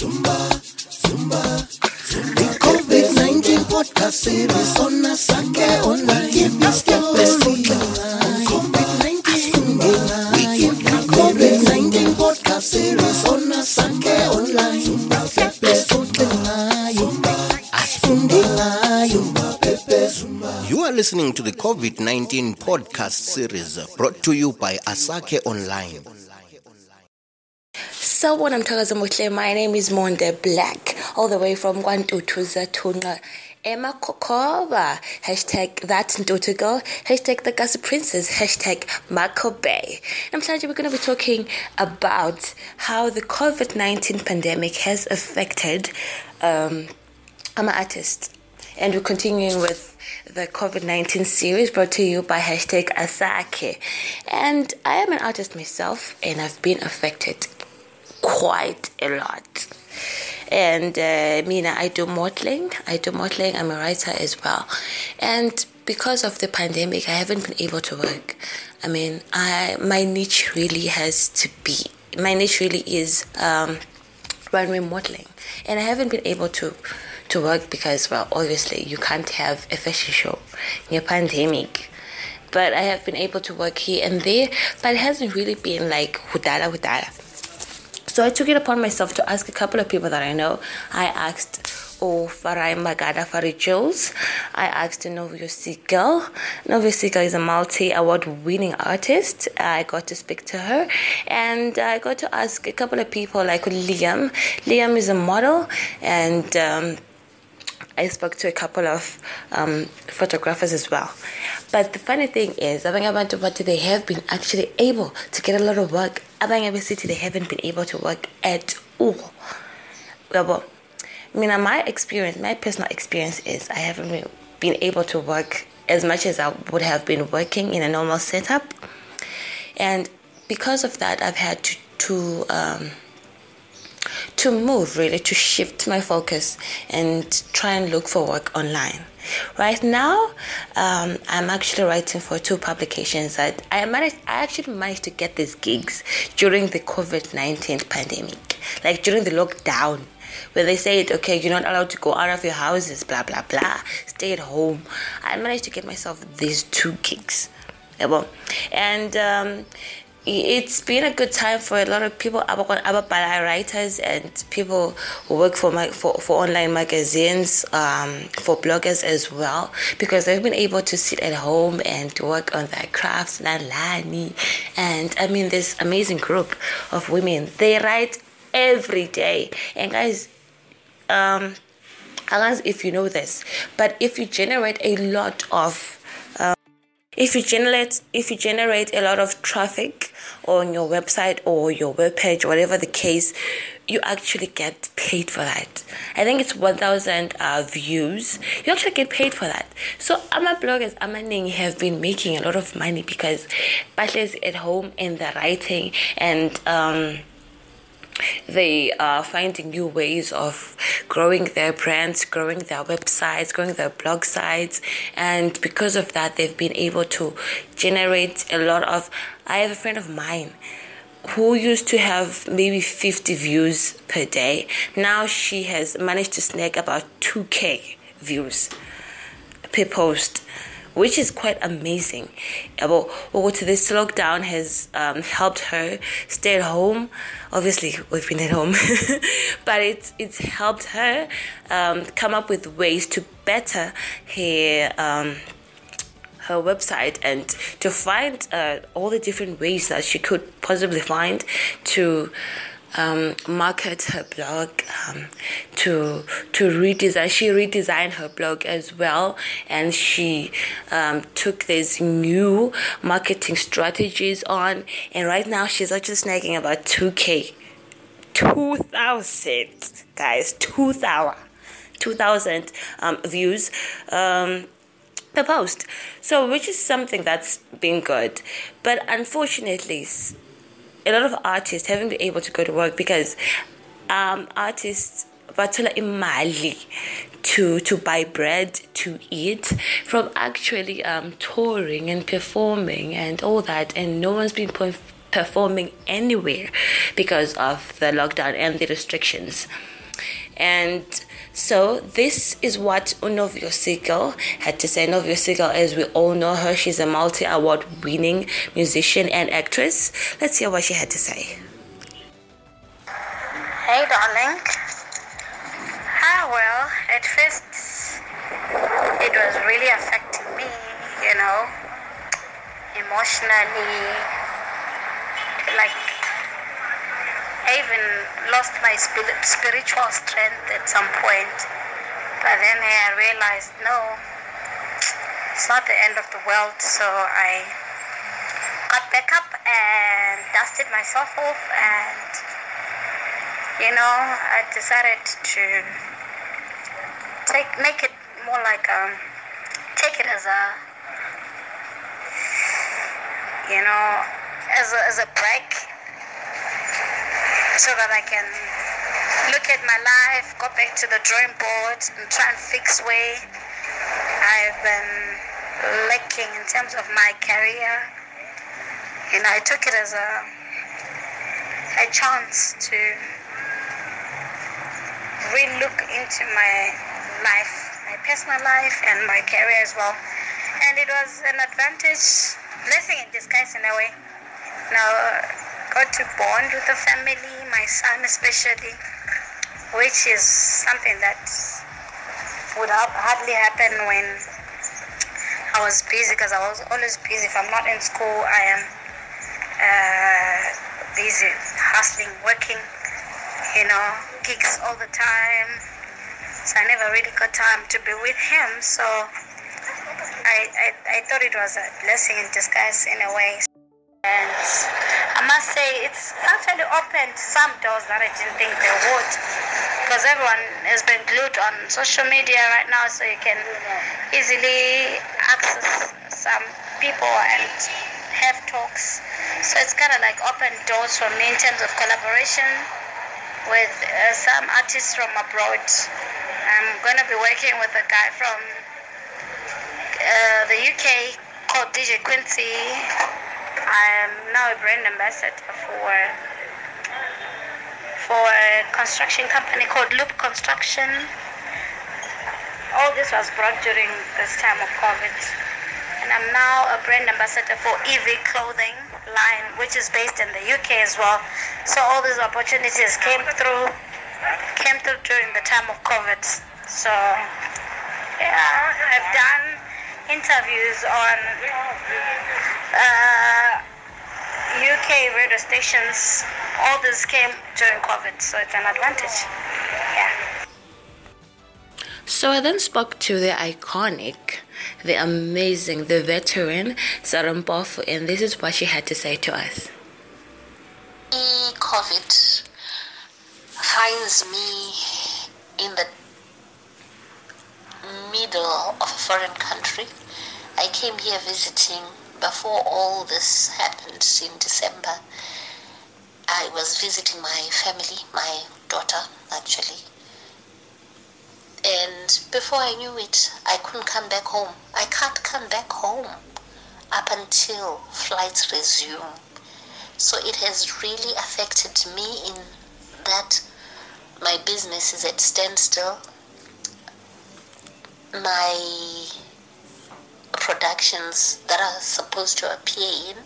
Zumba, Zumba, Zumba. The COVID-19 podcast series on Asake Online. Give us the best COVID-19. The COVID-19 podcast series on Asake Online. The best You are listening to the COVID 19 podcast series brought to you by Asake Online. Sawubona Mthakazi Muhle, my name is Monde Black, all the way from Kwantutuza Tunga. Emma Kokova, hashtag that Ntutu girl, hashtag the Gossip Princess, hashtag Marco Bay. Namhlanje we're going to be talking about how the COVID 19 pandemic has affected um, I'm an artist. And we're continuing with the COVID 19 series brought to you by hashtag Asake. And I am an artist myself, and I've been affected quite a lot. And uh, Mina, I do modeling. I do modeling. I'm a writer as well. And because of the pandemic, I haven't been able to work. I mean, I my niche really has to be. My niche really is um, runway modeling, and I haven't been able to to work because, well, obviously you can't have a fashion show in a pandemic. But I have been able to work here and there, but it hasn't really been like hudala hudala. So I took it upon myself to ask a couple of people that I know. I asked oh, Farai Magada Fari Jules. I asked Novuyo Seagirl. Novuyo Seagirl is a multi award winning artist. I got to speak to her and I got to ask a couple of people like Liam. Liam is a model and um, I spoke to a couple of um, photographers as well. But the funny thing is, Abang they have been actually able to get a lot of work. Abang City, they haven't been able to work at all. Well, I mean, my experience, my personal experience is I haven't been able to work as much as I would have been working in a normal setup. And because of that, I've had to, to um, to move really to shift my focus and try and look for work online. Right now um, i'm actually writing for two publications that i managed i actually managed to get these gigs during the covid-19 pandemic like during the lockdown where they said okay you're not allowed to go out of your houses blah blah blah stay at home. I managed to get myself these two gigs. And um, it's been a good time for a lot of people. Ababhala writers and people who work for for, for online magazines um, for bloggers as well because they've been able to sit at home and work on their crafts lalani. And i mean this amazing group of women they write every day. And guys um if you know this but if you generate a lot of if you generate if you generate a lot of traffic on your website or your web page whatever the case you actually get paid for that. I think it's 1000 uh, views. You actually get paid for that. So ama bloggers amaning have been making a lot of money because bachelors at home and they're writing and um, they are finding new ways of growing their brands, growing their websites, growing their blog sites, and because of that, they've been able to generate a lot of. I have a friend of mine who used to have maybe 50 views per day. Now she has managed to snag about 2k views per post which is quite amazing. What this lockdown has um, helped her stay at home. Obviously, we've been at home, but it's it's helped her um, come up with ways to better her. Um, her website and to find uh, all the different ways that she could possibly find to um, market her blog, um, to to redesign. She redesigned her blog as well, and she um, took these new marketing strategies on. And right now, she's actually snagging about two k, two thousand guys, two thousand, two thousand um, views. Um, the post so which is something that's been good but unfortunately a lot of artists haven't been able to go to work because um, artists bathola imali to to buy bread to eat from actually um, touring and performing and all that and no one's been performing anywhere because of the lockdown and the restrictions. And so this is what Unovuyo Seagirl had to say. Novuyo Seagirl, as we all know her, she's a multi-award winning musician and actress. Let's hear what she had to say. Hey, darling. Ah, well, at first it was really affecting me, you know, emotionally. Like, I even lost my spiritual strength at some point. But then I realized, no, it's not the end of the world. So I got back up and dusted myself off and, you know, I decided to take, make it more like, um, take it as a, you know, as a, as a break so that I can look at my life, go back to the drawing board, and try and fix where I've been lacking in terms of my career. You know, I took it as a a chance to really look into my life, my personal life, and my career as well. And it was an advantage, blessing in disguise in a way. Now, got to bond with the family, my son especially, which is something that would hardly happen when I was busy because I was always busy. If I'm not in school, I am uh, busy hustling, working, you know, gigs all the time. So I never really got time to be with him. So I, I, I thought it was a blessing in disguise in a way. And I must say, it's actually opened some doors that I didn't think they would. Because everyone has been glued on social media right now, so you can easily access some people and have talks. So it's kind of like opened doors for me in terms of collaboration with uh, some artists from abroad. I'm going to be working with a guy from uh, the UK called DJ Quincy. I am now a brand ambassador for for a construction company called Loop Construction. All this was brought during this time of COVID. And I'm now a brand ambassador for EV clothing line, which is based in the UK as well. So all these opportunities came through came through during the time of COVID. So yeah, I've done interviews on uh, UK radio stations. All this came during COVID, so it's an advantage. Yeah. So I then spoke to the iconic, the amazing, the veteran Sarah Mpofu, and this is what she had to say to us. COVID finds me in the middle of a foreign country. I came here visiting before all this happened in December. I was visiting my family, my daughter actually. And before I knew it, I couldn't come back home. I can't come back home up until flights resume. So it has really affected me in that my business is at standstill. My productions that are supposed to appear in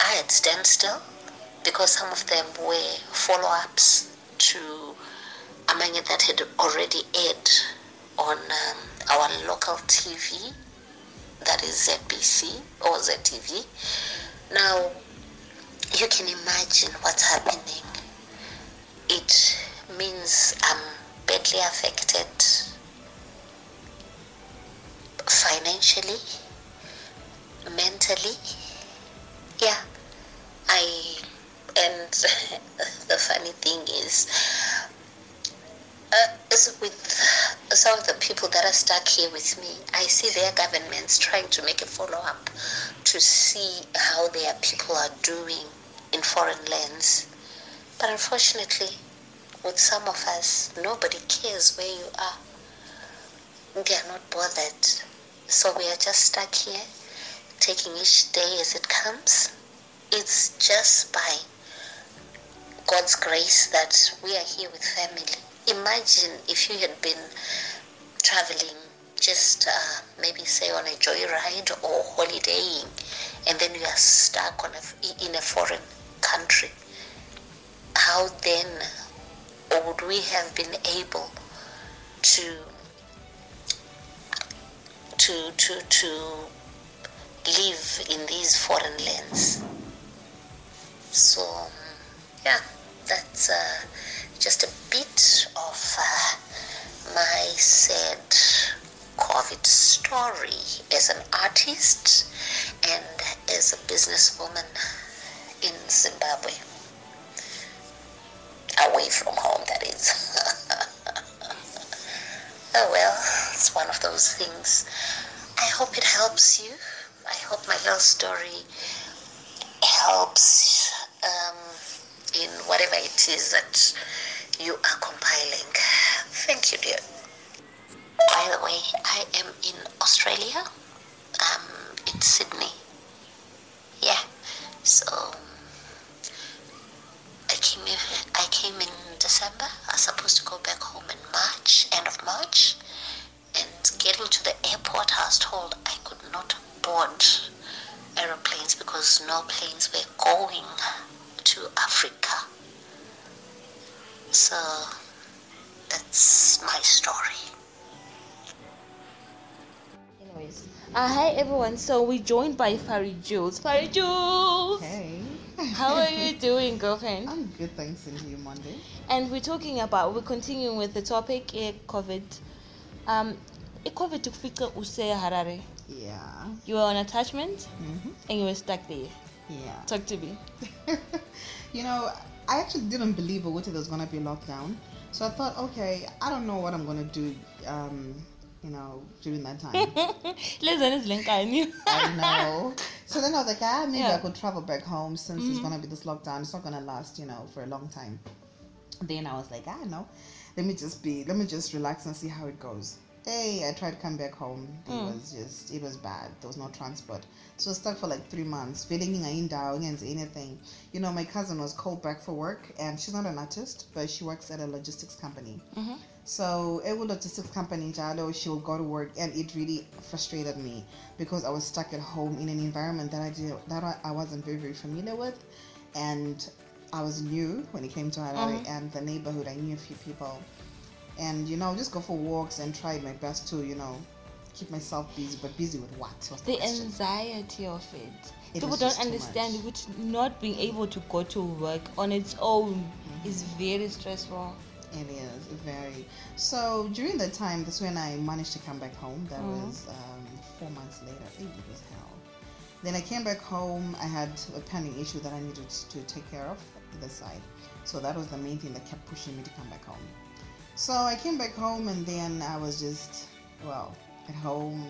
I had standstill because some of them were follow-ups to Amanya that had already aired on um, our local TV, that is ZBC or ZTV. Now, you can imagine what's happening. It means I'm badly affected financially, mentally. Yeah, I, and the funny thing is, uh, is with some of the people that are stuck here with me, I see their governments trying to make a follow up to see how their people are doing in foreign lands. But unfortunately, with some of us, nobody cares where you are. They are not bothered. So we are just stuck here, taking each day as it comes. it's just by God's grace that we are here with family. Imagine if you had been traveling just uh, maybe say on a joyride or holidaying and then you are stuck on a, in a foreign country. How then would we have been able to to to to live in these foreign lands? So yeah, that's uh, just a bit of uh, my sad COVID story as an artist and as a businesswoman in Zimbabwe. Away from home, that is. oh well, it's one of those things. I hope it helps you. I hope my little story helps um, in whatever it is that you are compiling. Thank you, dear. By the way, I am in Australia. Um, in Sydney. Yeah. So I came I came in December. I was supposed to go back home in March, end of March. And getting to the airport, I was told I could not board aeroplanes because no planes were going to Africa. So that's my story. Anyways, uh, hi everyone. So we're joined by Fari Jules. Fari Jules, Hey. how are you doing, girlfriend? I'm good, thanks, and you, Monde. And we're talking about we're continuing with the topic eh, COVID. Um, eh, COVID tukufika use Harare. Yeah. You were on attachment hmm and you were stuck there. Yeah. Talk to me. you know, I actually didn't believe Owuti there was going to be a lockdown. So I thought, okay, I don't know what I'm going to do, um, you know, during that time. Listen, it's Lenkani. I know. So then I was like, ah, maybe Yeah. I could travel back home since it's going to be this lockdown. It's not going to last, you know, for a long time. Then I was like, I know. Let me just be, let me just relax and see how it goes. I tried to come back home. It hmm. was just, it was bad. There was no transport. So I was stuck for like three months. Feeling in down and anything. You know, my cousin was called back for work and she's not an artist, but she works at a logistics company. Mm-hmm. So every logistics company, in Jalo, she will go to work, and it really frustrated me because I was stuck at home in an environment that I did that I- wasn't very very familiar with, and I was new when it came to Harare mm-hmm. and the neighborhood. I knew a few people, and you know, just go for walks and try my best to you know keep myself busy, but busy with what? The the anxiety of it. It People don't understand which not being able to go to work on its own Mm-hmm. is very stressful. It is very. So during that time, that's when I managed to come back home. That was um, four months later. It was hell. Then I came back home. I had a pending issue that I needed to take care of the side. So that was the main thing that kept pushing me to come back home. So I came back home and then I was just, well, at home,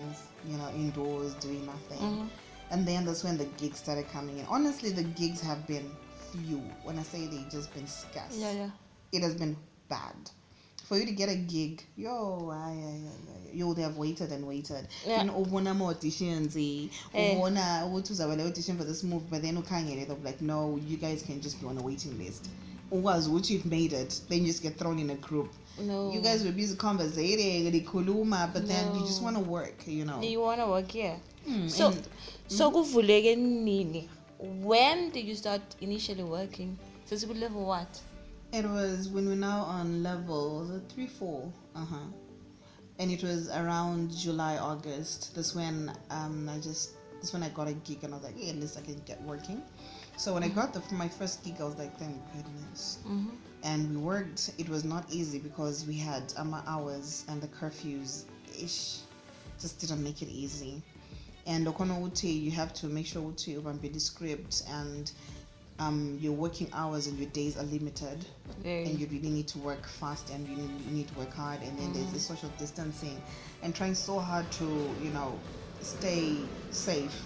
you know, indoors doing nothing. And then that's when the gigs started coming in. Honestly, the gigs have been few. When I say they just been scarce Yeah, yeah. it has been bad. For you to get a gig, yo, ay, ay, ay, you would have waited and waited. Yeah. You know, ubona more auditions, eh, Eh. ubona ukuthi audition for this move, but then ukhangele, they'll be like, no, you guys can just be on a waiting list. Ukwazi ukuthi you've made it, then you just get thrown in a group. No. You guys were busy conversating, likhuluma, but then you just want to work, you know. You wanna work here. Mm, So and- so kuvuleke nini? When did you start initially working? So it's level what? It was when we're now on level three, four, uh huh. And it was around July, August. That's when um I just that's when I got a gig and I was like, hey, at least I can get working. So when I got the my first gig, I was like, thank goodness. And we worked. It was not easy because we had um, hours and the curfews. Ish, just didn't make it easy. And okono uti, you have to make sure uti ubambili script and um, your working hours and your days are limited and you really need to work fast and you need, you need to work hard and then there's the social distancing and trying so hard to you know stay safe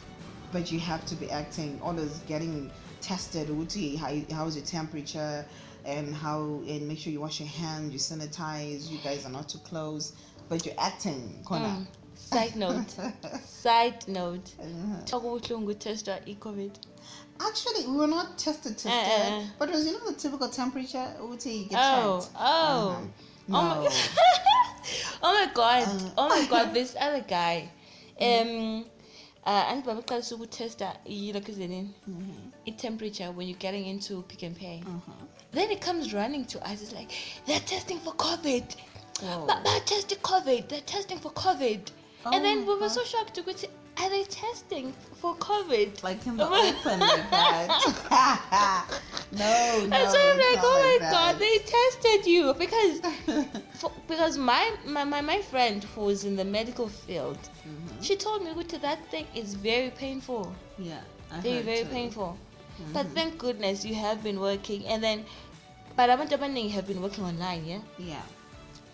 but you have to be acting always getting tested uti how, how's your temperature and how and make sure you wash your hands you sanitize you guys are not too close but you're acting kona Side note. Side note. Uh-huh. Talk about test COVID. Actually, we were not tested, tested, Uh, but it was you know the typical temperature. Uti you get Oh, checked. oh. Uh-huh. Oh my, No. oh my god. Uh. oh my god, this other guy. Um uh and babaqalisa ukutesta ilokhu izini i-temperature when you're getting into Pick n Pay. Uh-huh. Then it comes running to us. It's like they're testing for COVID. But they're testing COVID. They're testing for COVID. and then Oh, we were so shocked to go to, are they testing for COVID? like in the open like that. no, no. That's why I'm like, oh my like god, they tested you because for, because my, my my my friend who's in the medical field, Mm-hmm. she told me "Guti, that thing is very painful, yeah, I very very too. Mm-hmm. painful. But thank goodness you have been working, and then, but abantu abaningi have been working online, yeah. Yeah.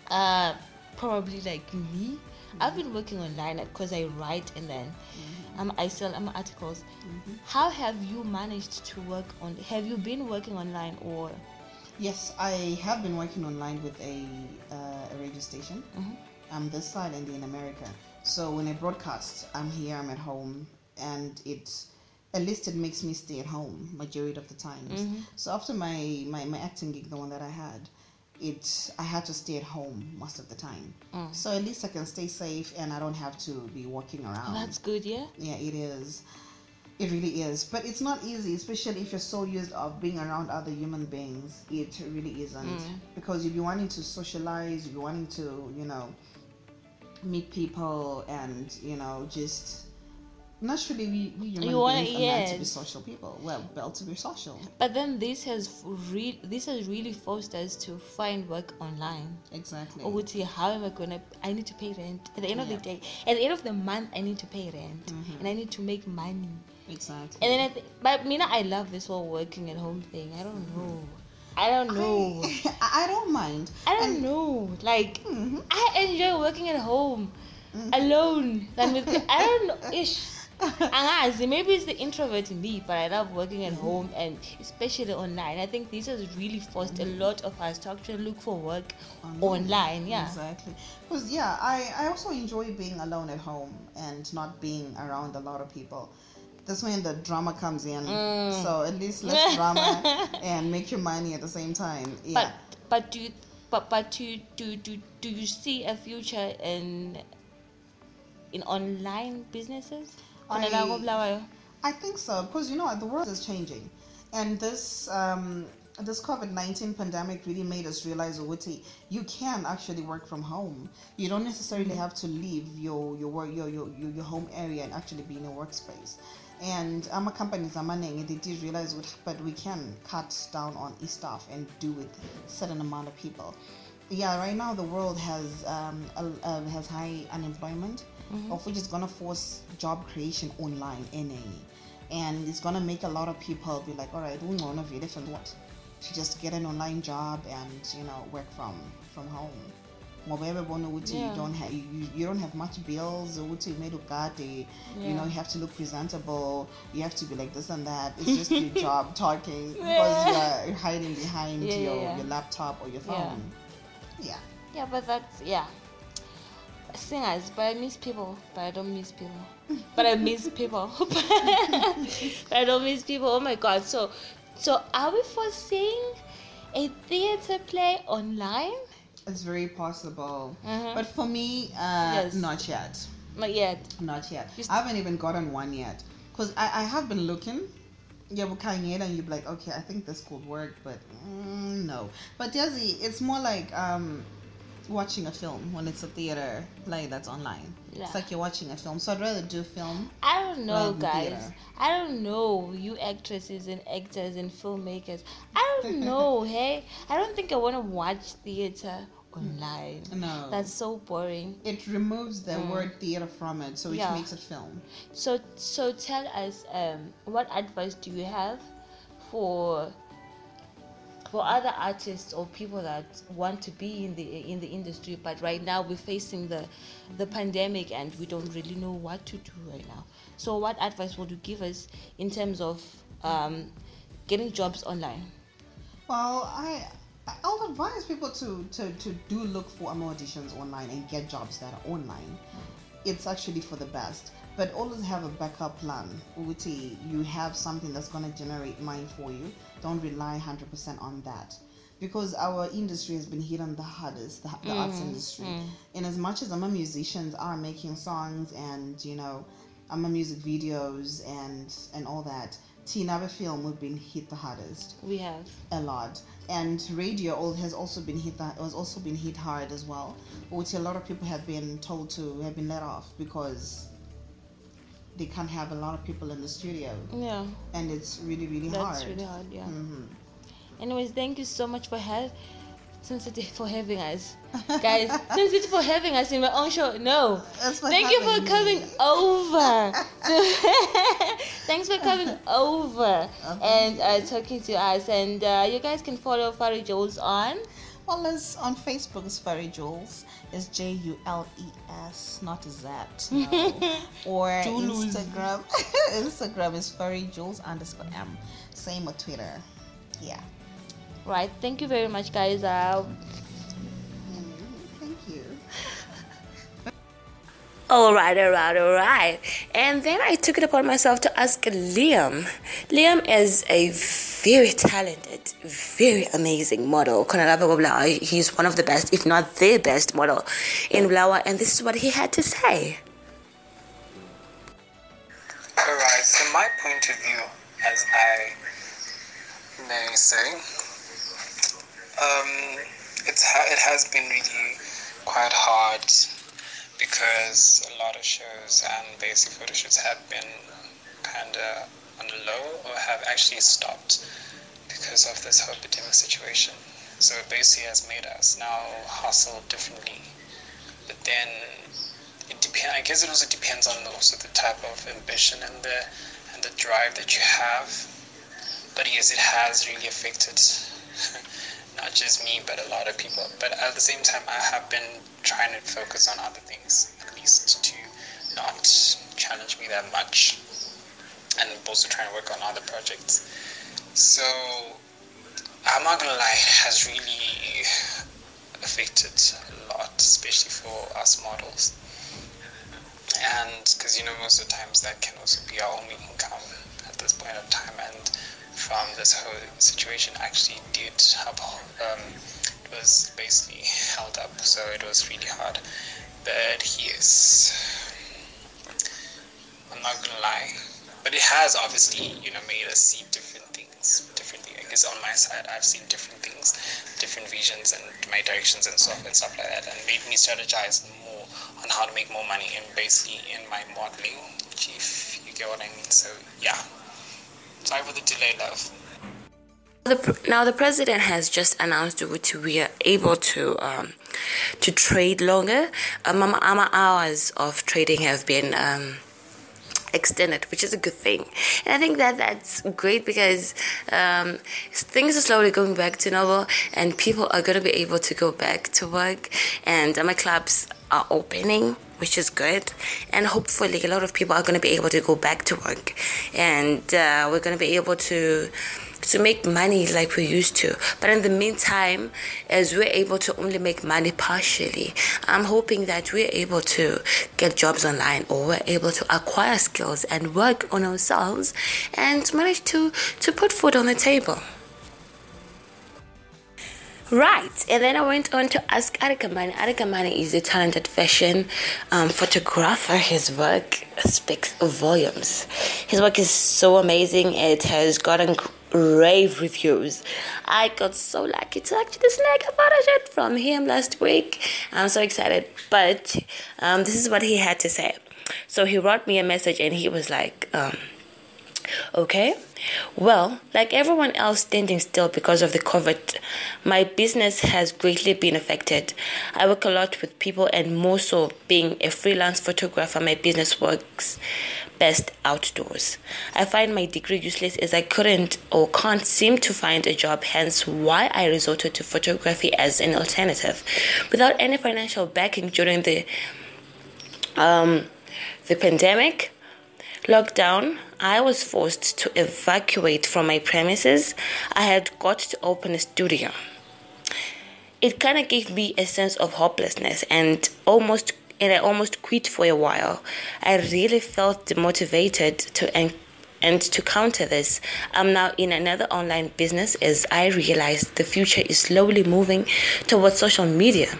Uh, probably like me. I've been working online because I write and then um, I sell um, articles. How have you managed to work on? Have you been working online or? Yes, I have been working online with a, uh, a radio station. Mhm. I'm this side and in America. So when I broadcast, I'm here, I'm at home, and it at least it makes me stay at home majority of the times. So after my, my, my acting gig, the one that I had, it I had to stay at home most of the time. Mm. So at least I can stay safe and I don't have to be walking around. That's good, yeah. Yeah, it is. It really is. But it's not easy, especially if you're so used of being around other human beings. It really isn't. Mm. Because you'll be wanting to socialize, you'll be wanting to, you know, meet people and, you know, just naturally we, we human You wanna- beings are meant to be social people. Well, built to be social. But then this has re- this has really forced us to find work online. Exactly. Ukuthi, how am I gonna? I need to pay rent at the end of the day. At the end of the month, I need to pay rent, and I need to make money. Exactly. And then, at the, but Mina, I love this whole working at home thing. I don't know. I don't know. I, I don't mind. I don't And- know. Like Mhm. I enjoy working at home alone than with. I don't know. Ish. Angazi, maybe it's the introvert in me, but I love working at home and especially online. I think this has really forced a lot of us to actually look for work online. yeah. Exactly. Because yeah, I, I also enjoy being alone at home and not being around a lot of people. That's when the drama comes in. Mm. So at least less drama and make your money at the same time. Yeah. But but do you, but but do do do do you see a future in in online businesses? I- Khona la koBulawayo? I think so because you know the world is changing, and this um, this COVID nineteen pandemic really made us realize ukuthi you can actually work from home. You don't necessarily have to leave your your work your your, your, your home area and actually be in a workspace. And I'm a company zamaning they did realize what but we can cut down on e staff and do with certain amount of people. Yeah, right now the world has um, a- uh, has high unemployment, of which is gonna force job creation online in a, and it's gonna make a lot of people be like, all right, we want to different what, to just get an online job and you know work from from home. Ngoba ukuthi Yeah. you don't have you, you- don't have much bills ukuthi kumele ugade you know you have to look presentable you have to be like this and that it's just your job talking because you're hiding behind Yeah, yeah, your, yeah. your laptop or your Yeah. phone yeah Yeah, but that's yeah. Singers, but I miss people, but I don't miss people. But I miss people. but I don't miss people. Oh my god. So so are we foreseeing a theater play online? It's very possible. Mhm. But for me, uh, Yes. not yet. Not yet. Not yet. St- I haven't even gotten one yet. Because I, I have been looking. Yeah, but and you'd be like, okay, I think this could work, but mm, no. But Desi, it's more like um, watching a film when it's a theater play that's online. Yeah. It's like you're watching a film. So I'd rather do film. I don't know, guys. theater. I don't know, you actresses and actors and filmmakers. I don't know, hey. I don't think I want to watch theater online. No. That's so boring. it removes the word theater from it, so it Mm. Yeah. makes it film. So, so tell us, um, what advice do you have for for other artists or people that want to be in the in the industry, but right now we're facing the the pandemic and we don't really know what to do right now. So, what advice would you give us in terms of um, getting jobs online? Well, I I'll advise people to, to, to do look for um, auditions online and get jobs that are online. it's actually for the best. But always have a backup plan. Uti, you have something that's gonna generate money for you. Don't rely 100% on that. Because our industry has been hit on the hardest, the, the arts mm, industry. Mm. And as much as i'm a musician i'm making songs and, you know, i'm a music videos and and all that, Tina film we've been hit the hardest We have. a lot and radio has also been hit that has also been hit hard as well which a lot of people have been told to have been let off because they can't have a lot of people in the studio Yeah. and it's really really That's hard really hard, yeah. Mhm. Anyways, thank you so much for ha- Sensitive for having us, guys. Sensitive for having us in my own show. No, That's thank you for coming over. Thanks for coming over and uh, talking to us. And uh, you guys can follow Fari Jules on. Well it's on facebook it's Fari jules it's j-u-l-e-s not a z no. or Jules. instagram instagram is fari jules underscore m same with twitter yeah Right. Thank you very much, guys. Uh, All right, all right, all right. And then I took it upon myself to ask Liam. Liam is a very talented, very amazing model. Bulawayo, He's one of the best, if not the best model in Bulawayo, and this is what he had to say. Alright, so my point of view, as I may say, um, it's it has been really quite hard because a lot of shows and basic photo shoots have been kind of on the low or have actually stopped because of this whole epidemic situation. So it basically has made us now hustle differently. But then it depend. I guess it also depends on also the type of ambition and the and the drive that you have. But yes, it has really affected not just me, but a lot of people. But at the same time, I have been trying to focus on other things, at least to not challenge me that much, and also trying to work on other projects. So I'm not gonna lie, it has really affected a lot, especially for us models. And because you know, most of the times that can also be our only income at this point of time, from this whole situation, actually did have um, it was basically held up, so it was really hard. But yes, I'm not gonna lie, but it has obviously you know made us see different things differently. I guess on my side, I've seen different things, different visions, and my directions and stuff and stuff like that, and made me strategize more on how to make more money and basically in my modeling, if you get what I mean. So yeah, sorry for the delay, love. The, now the president has just announced that we are able to um, to trade longer. Um, our, our hours of trading have been um, extended, which is a good thing. And I think that that's great because um, things are slowly going back to normal, and people are going to be able to go back to work, and uh, my clubs are opening. Which is good, and hopefully, a lot of people are going to be able to go back to work, and uh, we're going to be able to to make money like we used to. But in the meantime, as we're able to only make money partially, I'm hoping that we're able to get jobs online or we're able to acquire skills and work on ourselves and manage to, to put food on the table. Right, and then I went on to ask Arikamani. Arikamani is a talented fashion um, photographer. His work speaks volumes. His work is so amazing. It has gotten rave reviews. I got so lucky to actually snag a photo shoot from him last week. I'm so excited. But um, this is what he had to say. So he wrote me a message and he was like, um, Okay. Well, like everyone else standing still because of the COVID, my business has greatly been affected. I work a lot with people, and more so being a freelance photographer, my business works best outdoors. I find my degree useless as I couldn't or can't seem to find a job, hence, why I resorted to photography as an alternative. Without any financial backing during the um, the pandemic, lockdown, I was forced to evacuate from my premises. I had got to open a studio. It kind of gave me a sense of hopelessness and almost and I almost quit for a while. I really felt demotivated to and and to counter this, I'm now in another online business as I realize the future is slowly moving towards social media.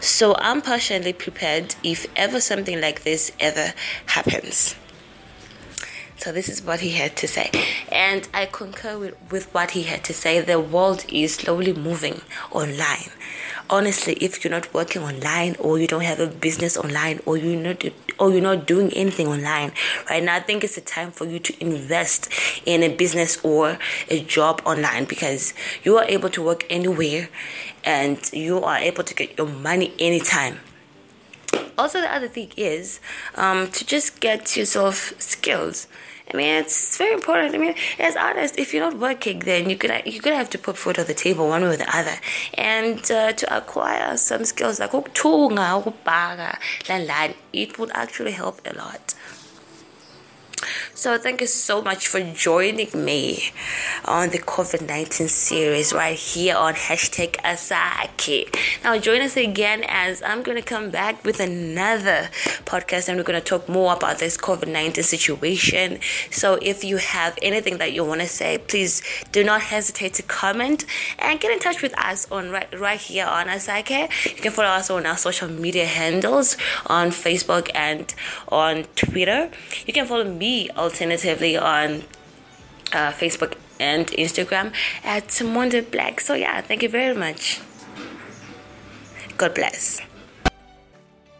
So I'm partially prepared if ever something like this ever happens. So this is what he had to say. And I concur with, with what he had to say. The world is slowly moving online. Honestly, if you're not working online or you don't have a business online or you're not or you're not doing anything online right now, I think it's a time for you to invest in a business or a job online because you are able to work anywhere and you are able to get your money anytime also the other thing is um, to just get yourself skills I mean, it's very important. I mean, as artists, if you're not working, then you could you could have to put food on the table one way or the other, and uh, to acquire some skills like it would actually help a lot. So thank you so much for joining me on the COVID 19 series right here on hashtag Asake. Now join us again as I'm going to come back with another podcast and we're going to talk more about this COVID 19 situation. So if you have anything that you want to say, please do not hesitate to comment and get in touch with us on right, right here on Asake. You can follow us on our social media handles on Facebook and on Twitter. You can follow me alternatively on uh, Facebook and Instagram at Monde Black. So, yeah, thank you very much. God bless.